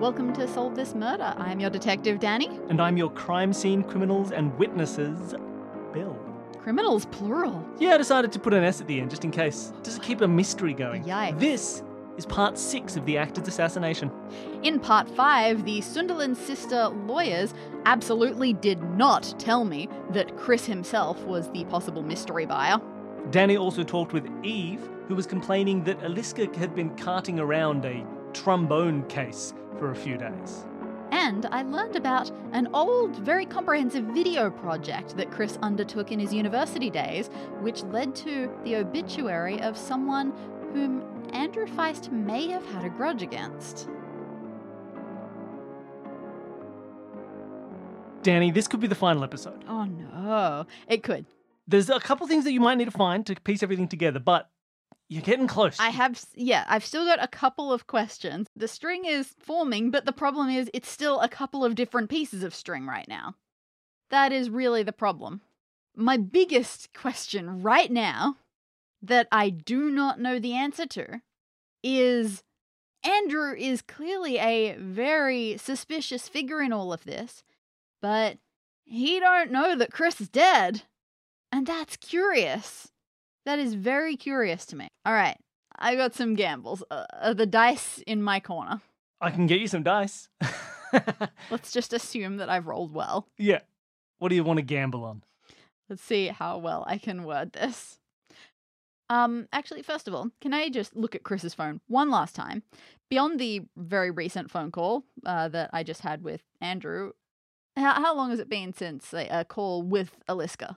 Welcome to Solve This Murder. I'm your detective, Dani. And I'm your crime scene criminals and witnesses, Bill. Criminals, plural. Yeah, I decided to put an S at the end just in case. Just to keep a mystery going. Yikes. This is part six of the actor's assassination. In part five, the Sunderland sister lawyers absolutely did not tell me that Chris himself was the possible mystery buyer. Dani also talked with Eve, who was complaining that Aliska had been carting around a trombone case for a few days. And I learned about an old, very comprehensive video project that Chris undertook in his university days, which led to the obituary of someone whom Andrew Feist may have had a grudge against. Dani, this could be the final episode. Oh no, it could. There's a couple things that you might need to find to piece everything together, but you're getting close. I have, yeah, I've still got a couple of questions. The string is forming, but the problem is it's still a couple of different pieces of string right now. That is really the problem. My biggest question right now that I do not know the answer to is Andrew is clearly a very suspicious figure in all of this, but he don't know that Chris is dead. And that's curious. That is very curious to me. All right, I got some gambles. Uh, uh, the dice in my corner. I can get you some dice. Let's just assume that I've rolled well. yeah. What do you want to gamble on? Let's see how well I can word this. Um, actually, first of all, can I just look at Chris's phone one last time? Beyond the very recent phone call uh, that I just had with Andrew, how, how long has it been since a, a call with Aliska?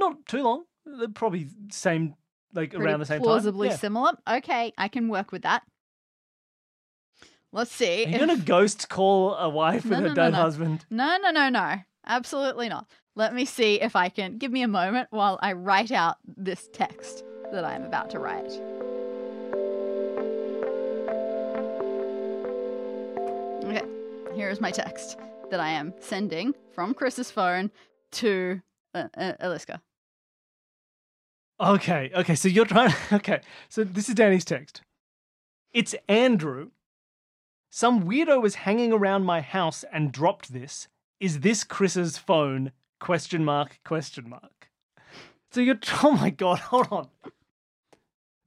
Not too long. They're probably same, like Pretty around the same plausibly time. Yeah. similar. Okay, I can work with that. Let's see. Are you if- gonna ghost call a wife with No, her no, no, dead no. husband? No, no, no, no. Absolutely not. Let me see if I can. Give me a moment while I write out this text that I'm about to write. Okay, here is my text that I am sending from Chris's phone to uh, uh, Aliska. Okay, okay. So you're trying. Okay, so this is Dani's text. It's Andrew. Some weirdo was hanging around my house and dropped this. Is this Chris's phone? Question mark. Question mark. So you're. Oh my god! Hold on.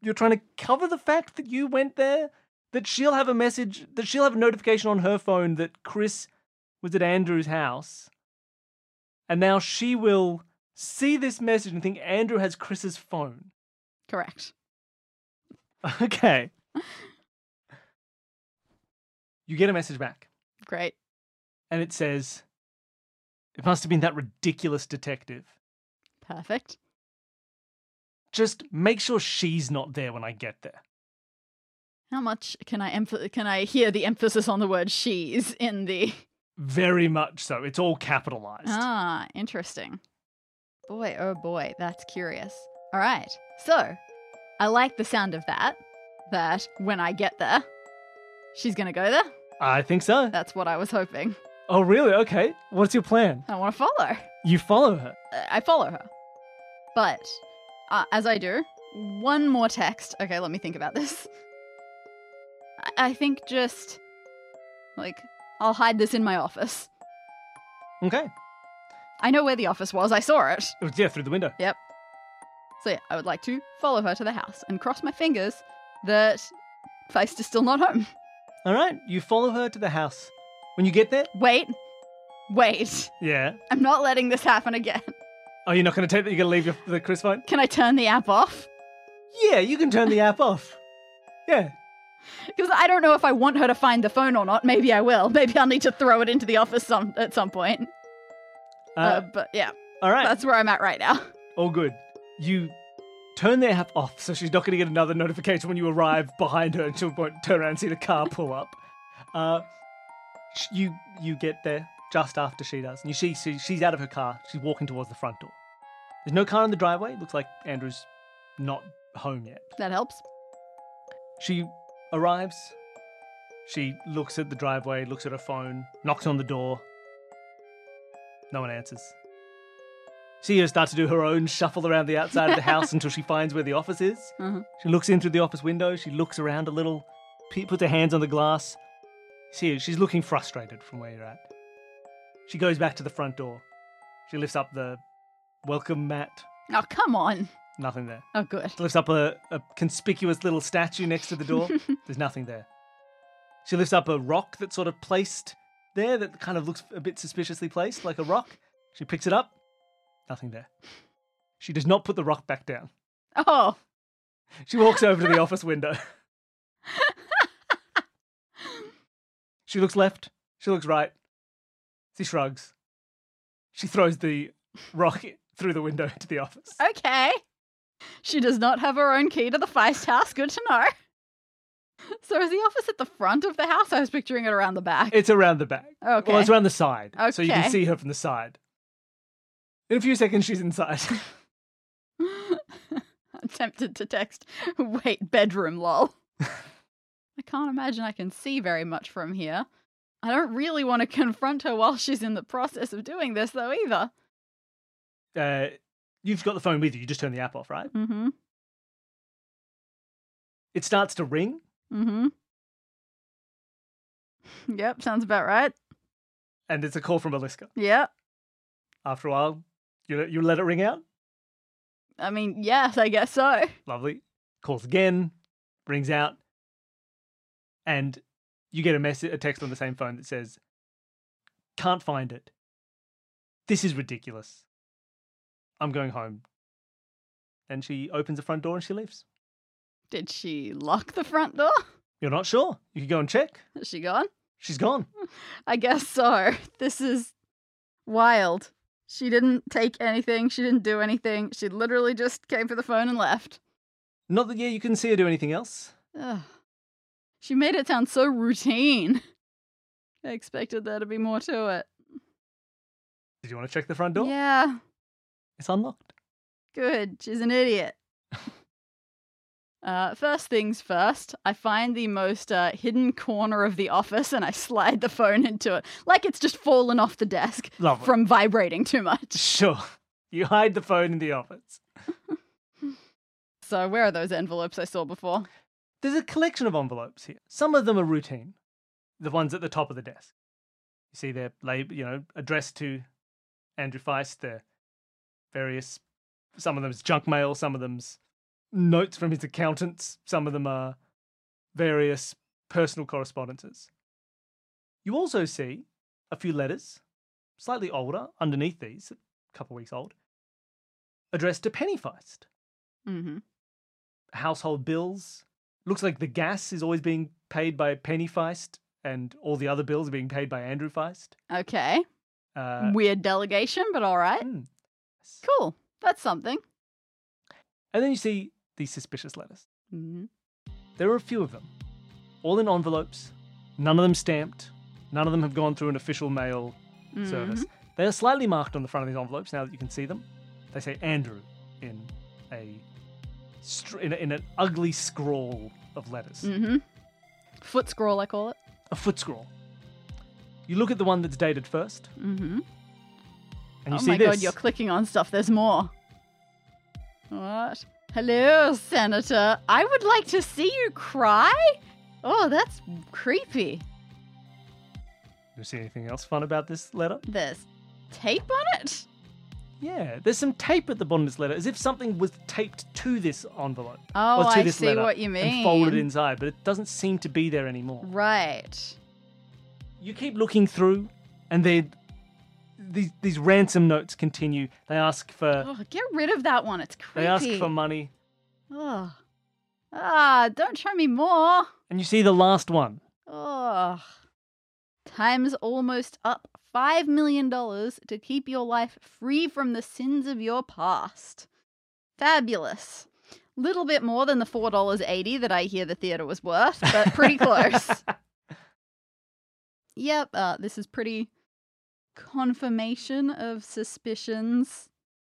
You're trying to cover the fact that you went there. That she'll have a message. That she'll have a notification on her phone that Chris was at Andrew's house. And now she will see this message and think Andrew has Chris's phone. Correct. Okay. you get a message back, Great. and it says, It must have been that ridiculous detective. Perfect. Just make sure she's not there when I get there. How much can I emph- can I hear the emphasis on the word she's in the Very much so. It's all capitalized. Ah, interesting. Boy, oh boy, that's curious. All right. So, I like the sound of that. That when I get there, she's to go there. I think so. That's what I was hoping. Oh, really? Okay. What's your plan? I want to follow. You follow her. Uh, I follow her. But uh, as I do, one more text. Okay, let me think about this. I, I think just like I'll hide this in my office. Okay. I know where the office was. I saw it. It was, yeah, through the window. Yep. So yeah, I would like to follow her to the house and cross my fingers that Feist is still not home. All right. You follow her to the house. When you get there, Wait, wait. yeah. I'm not letting this happen again. Oh, you're not going to take that? You're going to leave your, the Chris phone? Can I turn the app off? Yeah, you can turn the app off. Yeah. Because I don't know if I want her to find the phone or not. Maybe I will. Maybe I'll need to throw it into the office some at some point. Uh, Uh, but yeah, all right. that's where I'm at right now. All good. You turn the app off so she's not going to get another notification when you arrive behind her and she won't turn around and see the car pull up. Uh, you you get there just after she does. And you see, see she's out of her car. She's walking towards the front door. There's no car in the driveway. It Looks like Andrew's not home yet. That helps. She arrives. She looks at the driveway, looks at her phone, knocks on the door. No one answers. She starts to do her own shuffle around the outside of the house until she finds where the office is. Uh-huh. She looks in through the office window. She looks around a little, puts her hands on the glass. See, she's looking frustrated from where you're at. She goes back to the front door. She lifts up the welcome mat. Oh, come on. Nothing there. Oh, good. She lifts up a, a conspicuous little statue next to the door. There's nothing there. She lifts up a rock that's sort of placed there that kind of looks a bit suspiciously placed, like a rock. She picks it up. Nothing there. She does not put the rock back down. Oh, She walks over to the office window. She looks left. She looks right. She shrugs. She throws the rock through the window to the office. okay. She does not have her own key to the Feist house. Good to know. So is the office at the front of the house? I was picturing it around the back. It's around the back. Okay. Well, it's around the side. So you can see her from the side. In a few seconds, she's inside. I'm tempted to text, wait, bedroom, lol. I can't imagine I can see very much from here. I don't really want to confront her while she's in the process of doing this, though, either. uh, you've got the phone with you. You just turn the app off, right? Mm hmm. It starts to ring. Mm hmm. Yep, sounds about right. and it's a call from Aliska. Yep. After a while, you let, you let it ring out. I mean, yes, I guess so. Lovely. Calls again, rings out, and you get a message, a text on the same phone that says, "Can't find it. This is ridiculous. I'm going home." And she opens the front door and she leaves. Did she lock the front door? You're not sure. You could go and check. Is she gone? She's gone. I guess so. This is wild. She didn't take anything. She didn't do anything. She literally just came for the phone and left. Not that yeah, you couldn't see her do anything else. Ugh. She made it sound so routine. I expected there to be more to it. Did you want to check the front door? Yeah, It's unlocked. good. She's an idiot. Uh, first things first, I find the most uh, hidden corner of the office and I slide the phone into it. Like it's just fallen off the desk Lovely. from vibrating too much. Sure. You hide the phone in the office. So, where are those envelopes I saw before? There's a collection of envelopes here. Some of them are routine. The ones at the top of the desk. You see they're lab- you know, addressed to Andrew Feist. They're various some of them's junk mail, some of them's notes from his accountants, some of them are various personal correspondences. You also see a few letters, slightly older, underneath these, a couple weeks old, addressed to Penny Feist. Mm-hmm. household bills. Looks like the gas is always being paid by Penny Feist, and all the other bills are being paid by Andrew Feist. Okay. Uh, Weird delegation, but all right. hmm. Cool. That's something. And then you see these suspicious letters. Mm-hmm. There are a few of them, all in envelopes, none of them stamped, none of them have gone through an official mail Mm-hmm. service. They are slightly marked on the front of these envelopes now that you can see them. They say Andrew in a in, a, in an ugly scrawl of letters. Mm-hmm. Foot scroll, I call it. a foot scroll. You look at the one that's dated first, Mm-hmm. and you oh see my this. god, you're clicking on stuff. There's more. What? Hello, Senator. I would like to see you cry. Oh, that's creepy. you see anything else fun about this letter? There's tape on it. Yeah, there's some tape at the bottom of this letter, as if something was taped to this envelope. Oh, or to I see what you mean. And folded inside, but it doesn't seem to be there anymore. Right. You keep looking through, and they these these ransom notes continue. They ask for Oh, get rid of that one. It's creepy. they ask for money, Oh. Ah, don't show me more. and you see the last one. Oh. Time's almost up. $5 million to keep your life free from the sins of your past. Fabulous. Little bit more than the $4.80 that I hear the theatre was worth, but pretty close. yep, uh, this is pretty confirmation of suspicions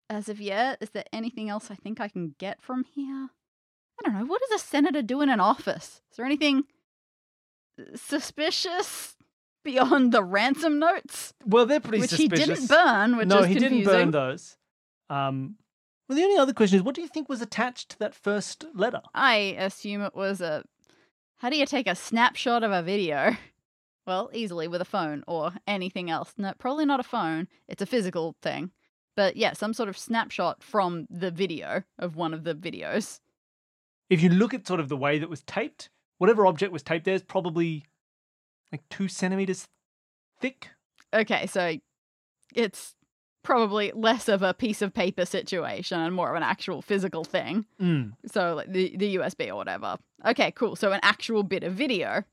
as of yet. Is there anything else I think I can get from here? I don't know. What does a senator do in an office? Is there anything suspicious beyond the ransom notes, Well, they're pretty suspicious. which suspicious. he didn't burn, which no, is he confusing. didn't burn those. Um, well, the only other question is, what do you think was attached to that first letter? I assume it was a How do you take a snapshot of a video? Well, easily with a phone or anything else. No, probably not a phone. It's a physical thing. But yeah, some sort of snapshot from the video of one of the videos. If you look at sort of the way that was taped, whatever object was taped there is probably like two centimeters thick. Okay, so it's probably less of a piece of paper situation and more of an actual physical thing. Mm. So like the, the USB or whatever. Okay, cool. So an actual bit of video.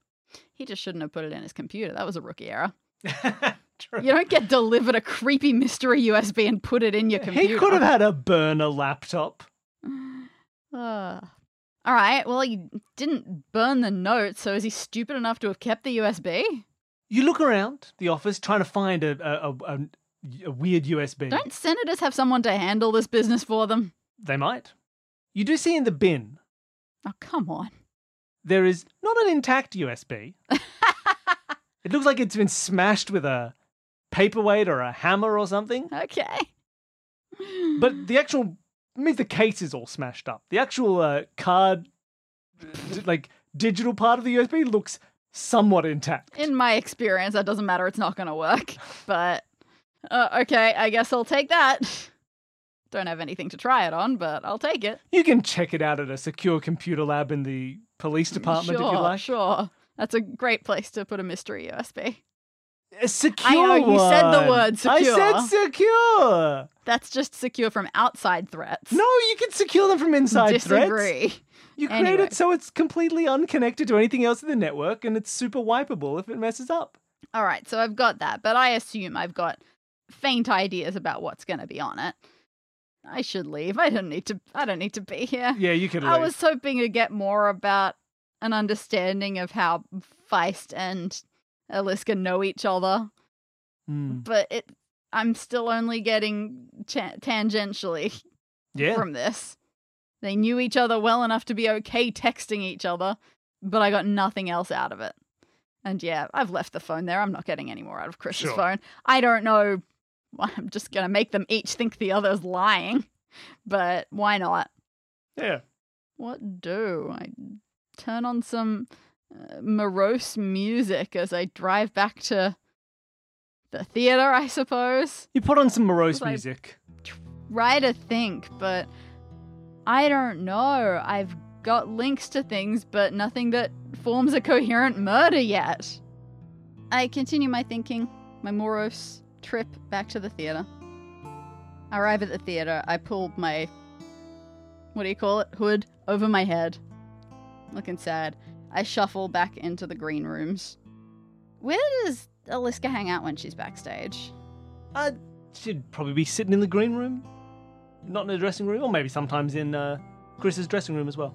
He just shouldn't have put it in his computer. That was a rookie error. You don't get delivered a creepy mystery USB and put it in your computer. He could have had a burner laptop. Uh, all right. Well, he didn't burn the notes, so is he stupid enough to have kept the USB? You look around the office trying to find a, a, a, a weird USB. Don't senators have someone to handle this business for them? They might. You do see in the bin Oh, come on. There is not an intact USB. it looks like it's been smashed with a paperweight or a hammer or something. Okay. But the actual, I mean, the case is all smashed up. The actual uh, card, like digital part of the USB, looks somewhat intact. in my experience, that doesn't matter. It's not going to work. But uh, okay, I guess I'll take that. Don't have anything to try it on, but I'll take it. You can check it out at a secure computer lab in the police mm, department sure, if you like. Sure. That's a great place to put a mystery USB. A secure know, uh, you said the one. word I said secure. That's just secure from outside threats. No, you can secure them from inside threats. Disagree. You create Anyway. it so it's completely unconnected to anything else in the network and it's super wipeable if it messes up. All right, so I've got that, but I assume I've got faint ideas about what's going to be on it. I should leave. I don't need to. I don't need to be here. Yeah, you can leave. I was hoping to get more about an understanding of how Feist and Aliska know each other, Hmm. but it. I'm still only getting cha- tangentially Yeah. from this. They knew each other well enough to be okay texting each other, but I got nothing else out of it. And yeah, I've left the phone there. I'm not getting any more out of Chris's Sure. phone. I don't know. I'm just going to make them each think the other's lying, but why not? yeah. What do? I turn on some uh, morose music as I drive back to the theater, I suppose. You put on some morose music. try to think, but I don't know. I've got links to things, but nothing that forms a coherent murder yet. I continue my thinking, my morose trip back to the theater. I arrive at the theater. I pull my, what do you call it, hood over my head. Looking sad. I shuffle back into the green rooms. Where does Aliska hang out when she's backstage? Uh, she'd probably be sitting in the green room, not in the dressing room, or maybe sometimes in uh, Chris's dressing room as well.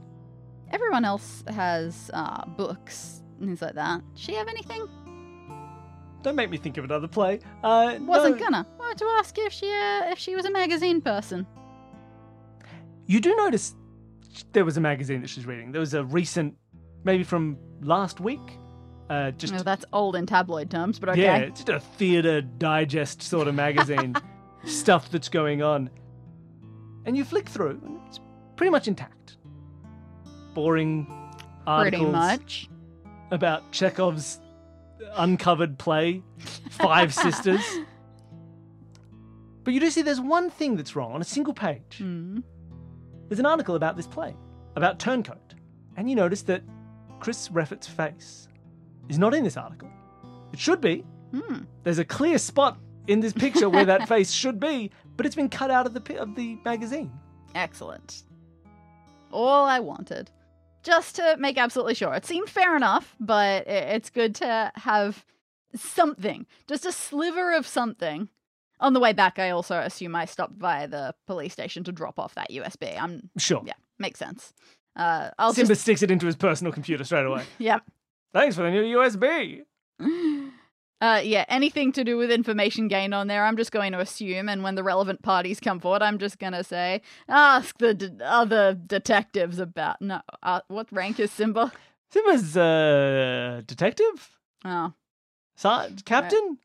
Everyone else has uh, books and things like that. Does she have anything? Don't make me think of another play. Uh, Wasn't no. gonna. Wanted to ask if she uh, if she was a magazine person. You do notice there was a magazine that she's reading. There was a recent, maybe from last week. Uh, just Oh, that's old in tabloid terms, but okay. yeah, it's just a theater digest sort of magazine, stuff that's going on. And you flick through, and it's pretty much intact. Boring Pretty articles much. about Chekhov's uncovered play, Five Sisters. But you do see there's one thing that's wrong on a single page. Hmm. There's an article about this play, about Turncoat. And you notice that Chris Reffitt's face is not in this article. It should be. Hmm. There's a clear spot in this picture where that face should be, but it's been cut out of the of the magazine. Excellent. All I wanted. Just to make absolutely sure. It seemed fair enough, but it's good to have something. Just a sliver of something. On the way back, I also assume I stopped by the police station to drop off that USB. I'm Sure. yeah, makes sense. Uh, I'll Simba just sticks it into his personal computer straight away. yep. Thanks for the new USB. Uh, yeah, anything to do with information gained on there, I'm just going to assume, and when the relevant parties come forward, I'm just going to say, ask the d- other detectives about. No, uh, what rank is Simba? Simba's uh, detective, Oh, Sar- captain,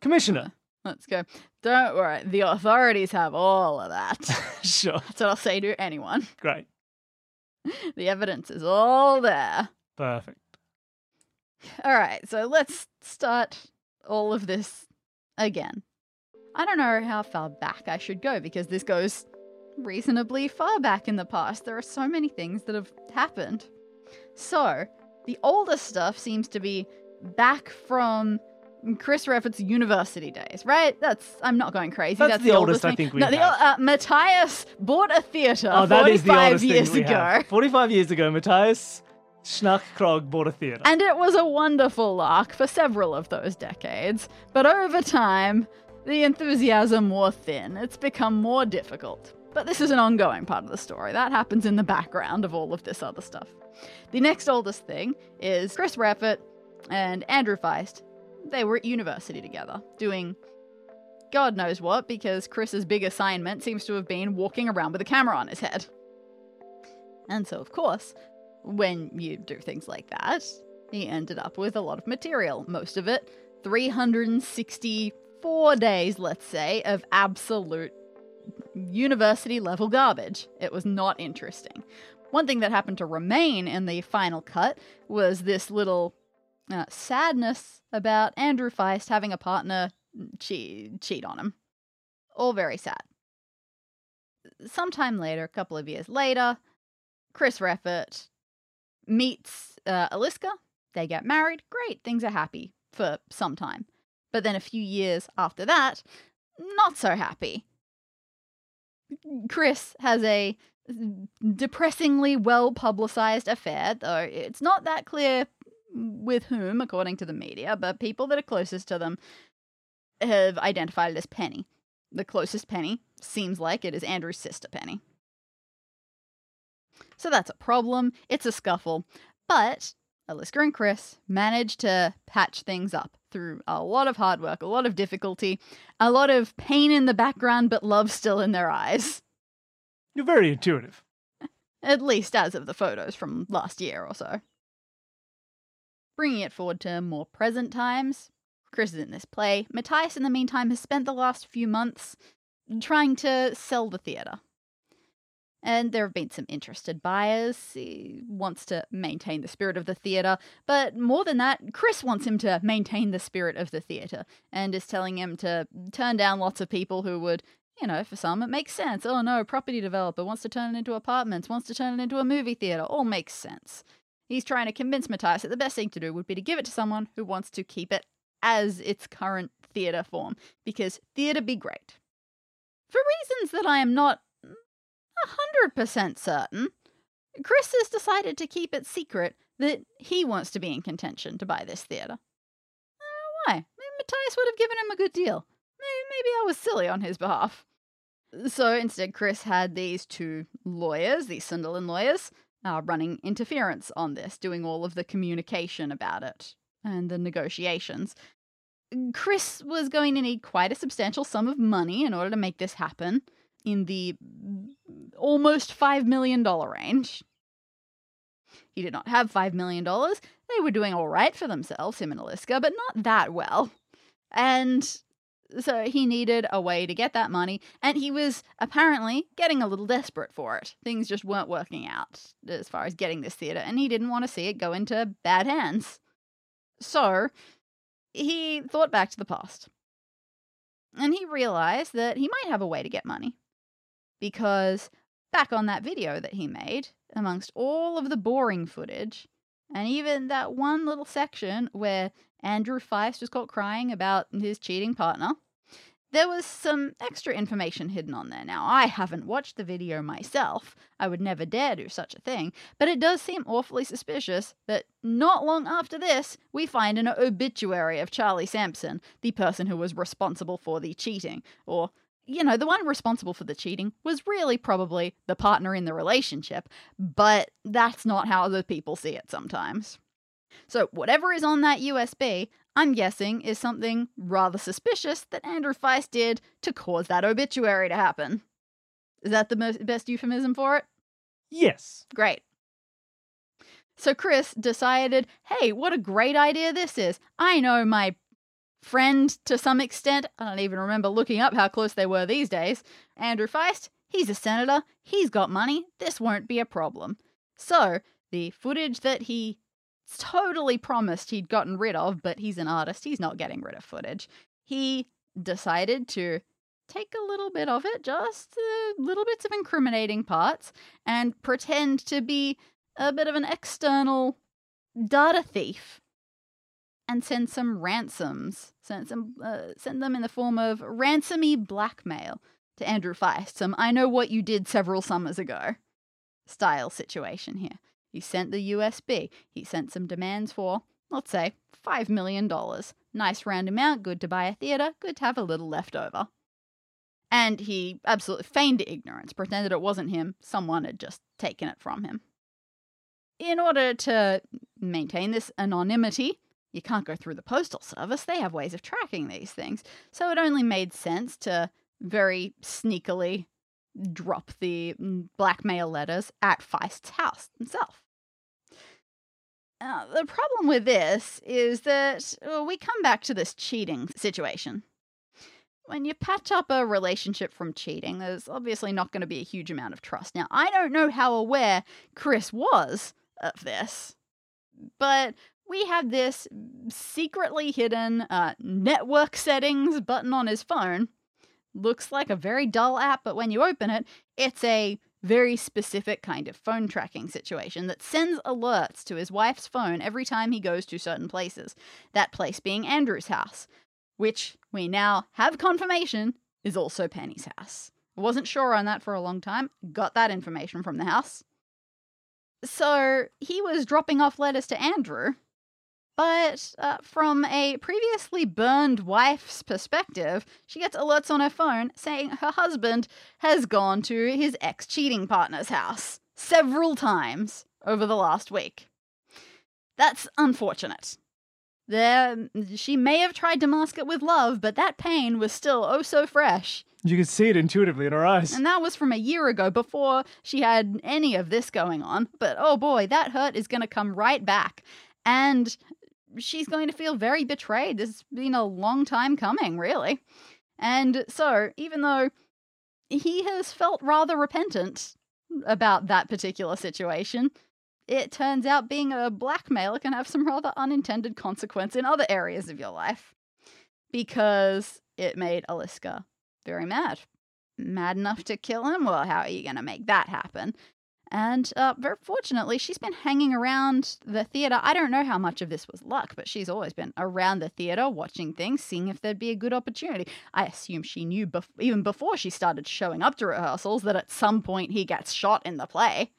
commissioner. let's go. Don't worry, the authorities have all of that. sure, That's what I'll say to anyone. great. the evidence is all there. Perfect. All right, so let's start all of this again. I don't know how far back I should go because this goes reasonably far back in the past. There are so many things that have happened. So, the oldest stuff seems to be back from Chris Reffert's university days, right? That's I'm not going crazy. That's That's, the oldest I thing. think we no, the, uh, Matthias bought a theater Oh, that is the 45 oldest years ago. have. Forty-five years ago, Matthias Bought a theatre. And it was a wonderful lark for several of those decades. But over time, the enthusiasm wore thin. It's become more difficult. But this is an ongoing part of the story. That happens in the background of all of this other stuff. The next oldest thing is Chris Raffert and Andrew Feist. They were at university together, doing God knows what, because Chris's big assignment seems to have been walking around with a camera on his head. And so, of course, when you do things like that, he ended up with a lot of material. Most of it 364 days, let's say, of absolute university level garbage. It was not interesting. One thing that happened to remain in the final cut was this little uh, sadness about Andrew Feist having a partner cheat, cheat on him. All very sad. Sometime later, a couple of years later, Chris Reffert meets uh, Aliska. They get married. Great, things are happy for some time. But then a few years after that, not so happy. Chris has a depressingly well publicized affair, though it's not that clear with whom, according to the media, but people that are closest to them have identified it as Penny. The closest Penny seems like it is Andrew's sister Penny. So that's a problem. It's a scuffle. But Aliska and Chris managed to patch things up through a lot of hard work, a lot of difficulty, a lot of pain in the background, but love still in their eyes. You're very intuitive. At least as of the photos from last year or so. Bringing it forward to more present times, Chris is in this play. Matthias, in the meantime, has spent the last few months trying to sell the theatre. And there have been some interested buyers. He wants to maintain the spirit of the theatre. But more than that, Chris wants him to maintain the spirit of the theatre and is telling him to turn down lots of people who would, you know, for some it makes sense. Oh no, property developer wants to turn it into apartments, wants to turn it into a movie theatre. All makes sense. He's trying to convince Matthias that the best thing to do would be to give it to someone who wants to keep it as its current theatre form, because theatre be great. For reasons that I am not a 100% certain, Chris has decided to keep it secret that he wants to be in contention to buy this theatre. Why. Matthias would have given him a good deal. Maybe, maybe I was silly on his behalf. So instead, Chris had these two lawyers, these Sunderland lawyers, uh, running interference on this, doing all of the communication about it and the negotiations. Chris was going to need quite a substantial sum of money in order to make this happen in the almost $5 million range. He did not have $5 million. They were doing all right for themselves, him and Aliska, but not that well. And so he needed a way to get that money, and he was apparently getting a little desperate for it. Things just weren't working out as far as getting this theatre, and he didn't want to see it go into bad hands. So he thought back to the past. And he realized that he might have a way to get money. Because back on that video that he made, amongst all of the boring footage, and even that one little section where Andrew Feist was caught crying about his cheating partner, there was some extra information hidden on there. Now, I haven't watched the video myself. I would never dare do such a thing. But it does seem awfully suspicious that not long after this, we find an obituary of Charlie Sampson, the person who was responsible for the cheating. Or, you know, the one responsible for the cheating was really probably the partner in the relationship. But that's not how other people see it sometimes. So, whatever is on that USB, I'm guessing is something rather suspicious that Andrew Feist did to cause that obituary to happen. Is that the most, best euphemism for it? Yes. Great. So Chris decided, hey, what a great idea this is. I know my friend to some extent. I don't even remember looking up how close they were these days. Andrew Feist, he's a senator. He's got money. This won't be a problem. So, the footage that he totally promised he'd gotten rid of, but he's an artist, he's not getting rid of footage. He decided to take a little bit of it, just uh, little bits of incriminating parts, and pretend to be a bit of an external data thief and send some ransoms, send some, uh, send them in the form of ransomy blackmail to Andrew Feist. Some I know what you did several summers ago style situation here. He sent the USB. He sent some demands for, let's say, $5 million. Nice round amount, good to buy a theatre, good to have a little left over. And he absolutely feigned ignorance, pretended it wasn't him, someone had just taken it from him. In order to maintain this anonymity, you can't go through the postal service. They have ways of tracking these things. So it only made sense to very sneakily drop the mm, blackmail letters at Feist's house himself. Uh, the problem with this is that well, we come back to this cheating situation. When you patch up a relationship from cheating, there's obviously not going to be a huge amount of trust. Now, I don't know how aware Chris was of this, but we have this secretly hidden uh, network settings button on his phone. Looks like a very dull app, but when you open it, it's a very specific kind of phone tracking situation that sends alerts to his wife's phone every time he goes to certain places. That place being Andrew's house, which we now have confirmation is also Penny's house. Wasn't sure on that for a long time. Got that information from the house. So he was dropping off letters to Andrew but uh, from a previously burned wife's perspective, she gets alerts on her phone saying her husband has gone to his ex cheating partner's house several times over the last week. That's unfortunate. There, she may have tried to mask it with love, but that pain was still oh so fresh. You could see it intuitively in her eyes. And that was from a year ago before she had any of this going on. But oh boy, that hurt is going to come right back. And she's going to feel very betrayed. This has been a long time coming, really. And so, even though he has felt rather repentant about that particular situation, it turns out being a blackmailer can have some rather unintended consequence in other areas of your life. Because it made Aliska very mad. Mad enough to kill him? Well, how are you going to make that happen? And uh, very fortunately, she's been hanging around the theatre. I don't know how much of this was luck, but she's always been around the theatre, watching things, seeing if there'd be a good opportunity. I assume she knew bef- even before she started showing up to rehearsals that at some point he gets shot in the play.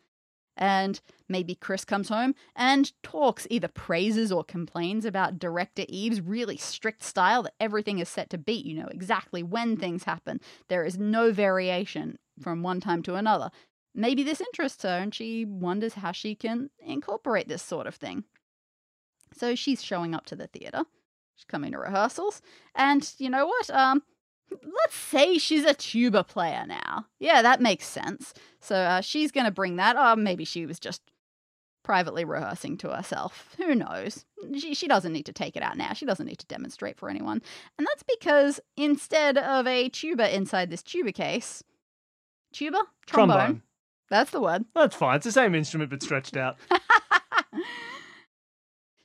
And maybe Chris comes home and talks, either praises or complains about director Eve's really strict style that everything is set to beat. You know exactly when things happen. There is no variation from one time to another maybe this interests her and she wonders how she can incorporate this sort of thing. So she's showing up to the theatre. She's coming to rehearsals. And you know what? Um, let's say she's a tuba player now. Yeah, that makes sense. So uh, she's going to bring that. Or maybe she was just privately rehearsing to herself. Who knows? She, she doesn't need to take it out now. She doesn't need to demonstrate for anyone. And that's because instead of a tuba inside this tuba case, tuba? Trombone. Trombone. That's the word. That's fine. It's the same instrument but stretched out.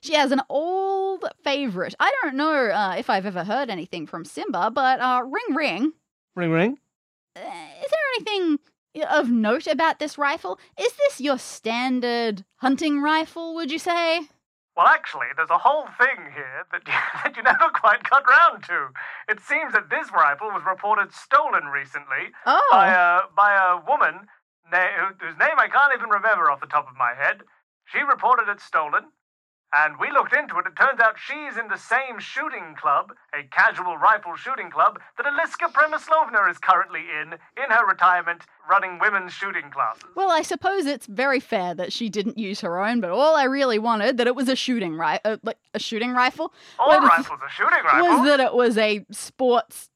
she has an old favorite. I don't know uh, if I've ever heard anything from Simba, but uh, ring ring. Ring ring. Uh, is there anything of note about this rifle? Is this your standard hunting rifle, would you say? Well, actually, there's a whole thing here that you, that you never quite got round to. It seems that this rifle was reported stolen recently oh. by a by a woman na- whose name I can't even remember off the top of my head. She reported it stolen, and we looked into it. It turns out she's in the same shooting club, a casual rifle shooting club, that Aliska Premislovna is currently in, in her retirement, running women's shooting classes. Well, I suppose it's very fair that she didn't use her own, but all I really wanted that it was a shooting ri- uh, like a shooting rifle. All rifles are shooting rifles. Was that it was a sports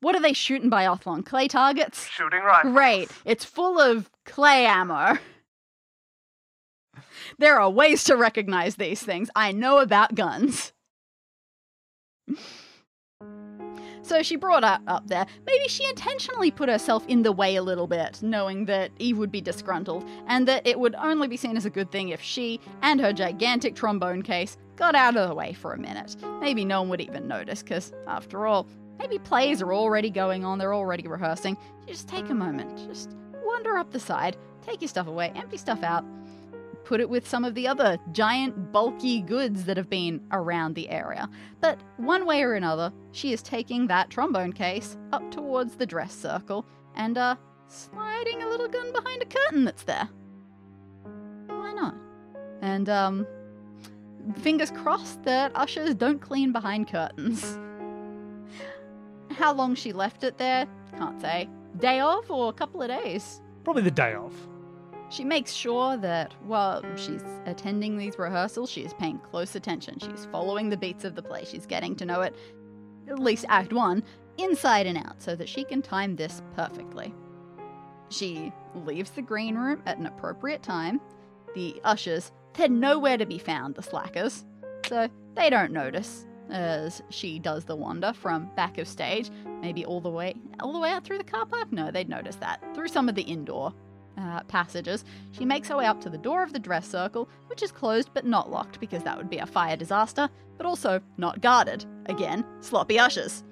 what are they shooting biathlon? Clay targets? Shooting rifles. Great. It's full of clay ammo. There are ways to recognize these things. I know about guns. So she brought her up there. Maybe she intentionally put herself in the way a little bit, knowing that Eve would be disgruntled, and that it would only be seen as a good thing if she and her gigantic trombone case got out of the way for a minute. Maybe no one would even notice, because after all, maybe plays are already going on, they're already rehearsing. Just take a moment, just wander up the side, take your stuff away, empty stuff out, put it with some of the other giant, bulky goods that have been around the area. But one way or another, she is taking that trombone case up towards the dress circle and, uh, sliding a little gun behind a curtain that's there. Why not? And, um, fingers crossed that ushers don't clean behind curtains. How long she left it there, can't say. Day of or a couple of days. Probably the day of. She makes sure that while she's attending these rehearsals, she is paying close attention. She's following the beats of the play. She's getting to know it, at least Act 1, inside and out, so that she can time this perfectly. She leaves the green room at an appropriate time. The ushers, they're nowhere to be found, the slackers, so they don't notice as she does the wander from back of stage, maybe all the way all the way out through the car park. No, they'd notice that through some of the indoor uh, passages. She makes her way up to the door of the dress circle, which is closed but not locked because that would be a fire disaster, but also not guarded. Again, sloppy ushers.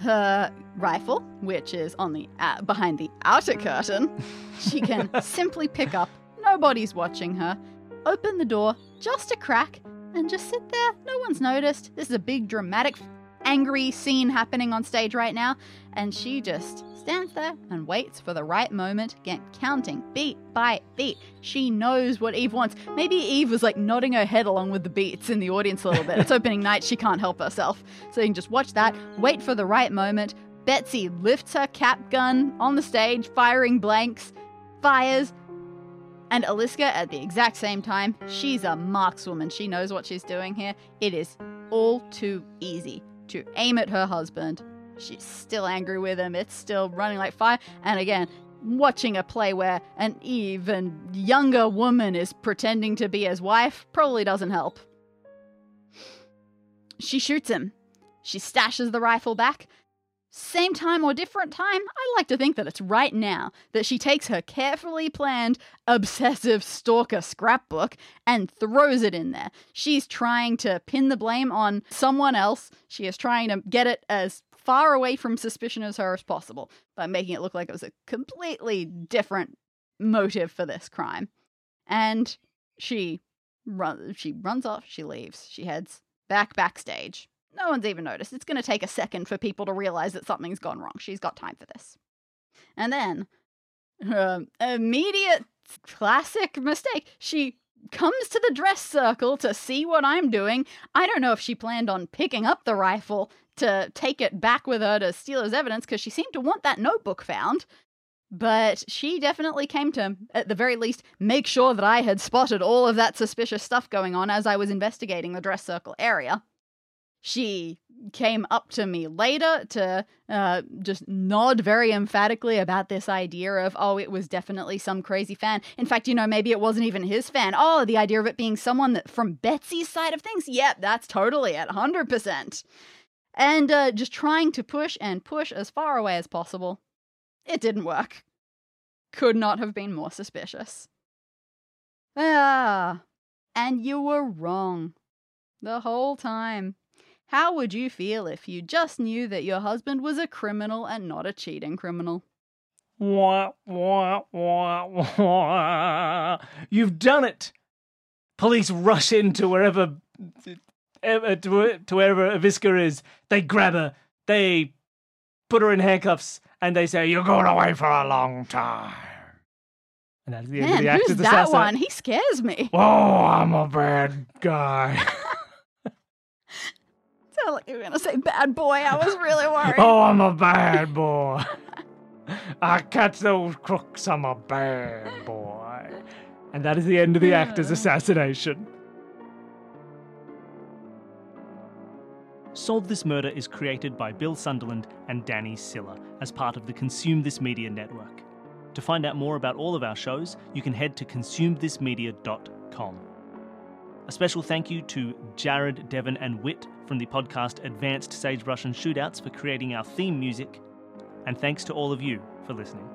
Her rifle, which is on the uh, behind the outer curtain, she can simply pick up. Nobody's watching her. Open the door just a crack and just sit there. No one's noticed. This is a big dramatic angry scene happening on stage right now, and she just stands there and waits for the right moment, again, counting beat by beat. She knows what Eve wants. Maybe Eve was like nodding her head along with the beats in the audience a little bit. It's opening night, she can't help herself. So you can just watch that, wait for the right moment. Betsy lifts her cap gun on the stage, firing blanks, fires, and Aliska, at the exact same time, she's a markswoman. She knows what she's doing here. It is all too easy to aim at her husband. She's still angry with him. It's still running like fire. And again, watching a play where an even younger woman is pretending to be his wife probably doesn't help. She shoots him. She stashes the rifle back. Same time or different time, I like to think that it's right now that she takes her carefully planned obsessive stalker scrapbook and throws it in there. She's trying to pin the blame on someone else. She is trying to get it as far away from suspicion as her as possible by making it look like it was a completely different motive for this crime. And she run she runs off, she leaves, she heads back backstage. No one's even noticed. It's going to take a second for people to realize that something's gone wrong. She's got time for this. And then, her immediate classic mistake. She comes to the dress circle to see what I'm doing. I don't know if she planned on picking up the rifle to take it back with her to steal as evidence because she seemed to want that notebook found. But she definitely came to, at the very least, make sure that I had spotted all of that suspicious stuff going on as I was investigating the dress circle area. She came up to me later to uh, just nod very emphatically about this idea of, oh, it was definitely some crazy fan. In fact, you know, maybe it wasn't even his fan. Oh, the idea of it being someone that from Betsy's side of things. Yep, that's totally at 100%. And uh, just trying to push and push as far away as possible. It didn't work. Could not have been more suspicious. Ah, and you were wrong. The whole time. How would you feel if you just knew that your husband was a criminal and not a cheating criminal? Wah, wah, wah, wah. You've done it! Police rush into wherever, ever, to, to wherever Aliska is. They grab her, they put her in handcuffs, and they say, You're going away for a long time. And that's the end of Man, the act who's that one? He scares me. Oh, I'm a bad guy. Sounded like you were gonna say bad boy. I was really worried. oh, I'm a bad boy. I catch those crooks. I'm a bad boy. And that is the end of the hmm. actor's assassination. Solve This Murder is created by Bill Sunderland and Dani Siller as part of the Consume This Media network. To find out more about all of our shows, you can head to consumethismedia.com. A special thank you to Jared, Devin, and Whitt from the podcast Advanced Sagebrush and Shootouts for creating our theme music. And thanks to all of you for listening.